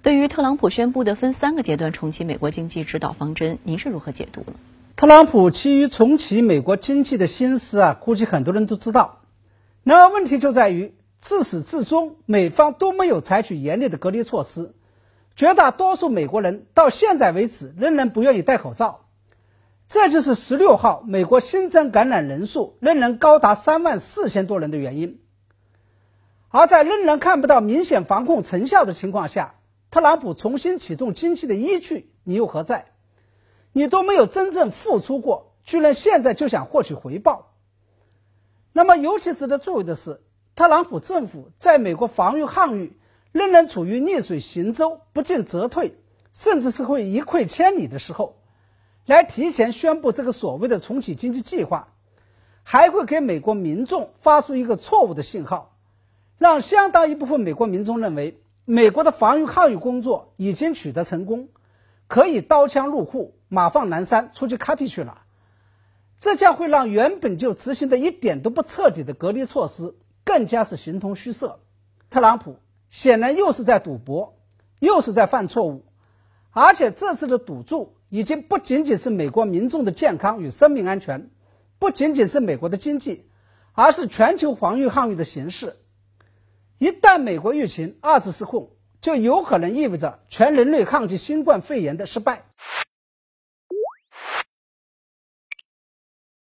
对于特朗普宣布的分三个阶段重启美国经济指导方针，您是如何解读呢？特朗普基于重启美国经济的心思啊，估计很多人都知道。然而问题就在于，自始至终美方都没有采取严厉的隔离措施，绝大多数美国人到现在为止仍然不愿意戴口罩。这就是十六号美国新增感染人数仍然高达三万四千多人的原因。而在仍然看不到明显防控成效的情况下，特朗普重新启动经济的依据你又何在？你都没有真正付出过，居然现在就想获取回报。那么，尤其值得注意的是，特朗普政府在美国防御抗御仍然处于逆水行舟、不进则退，甚至是会一溃千里的时候，来提前宣布这个所谓的重启经济计划，还会给美国民众发出一个错误的信号。让相当一部分美国民众认为，美国的防御抗疫工作已经取得成功，可以刀枪入库、马放南山出去 copy 去了。这将会让原本就执行的一点都不彻底的隔离措施更加是形同虚设。特朗普显然又是在赌博，又是在犯错误，而且这次的赌注已经不仅仅是美国民众的健康与生命安全，不仅仅是美国的经济，而是全球防御抗疫的形势。一旦美国疫情二次失控，就有可能意味着全人类抗击新冠肺炎的失败。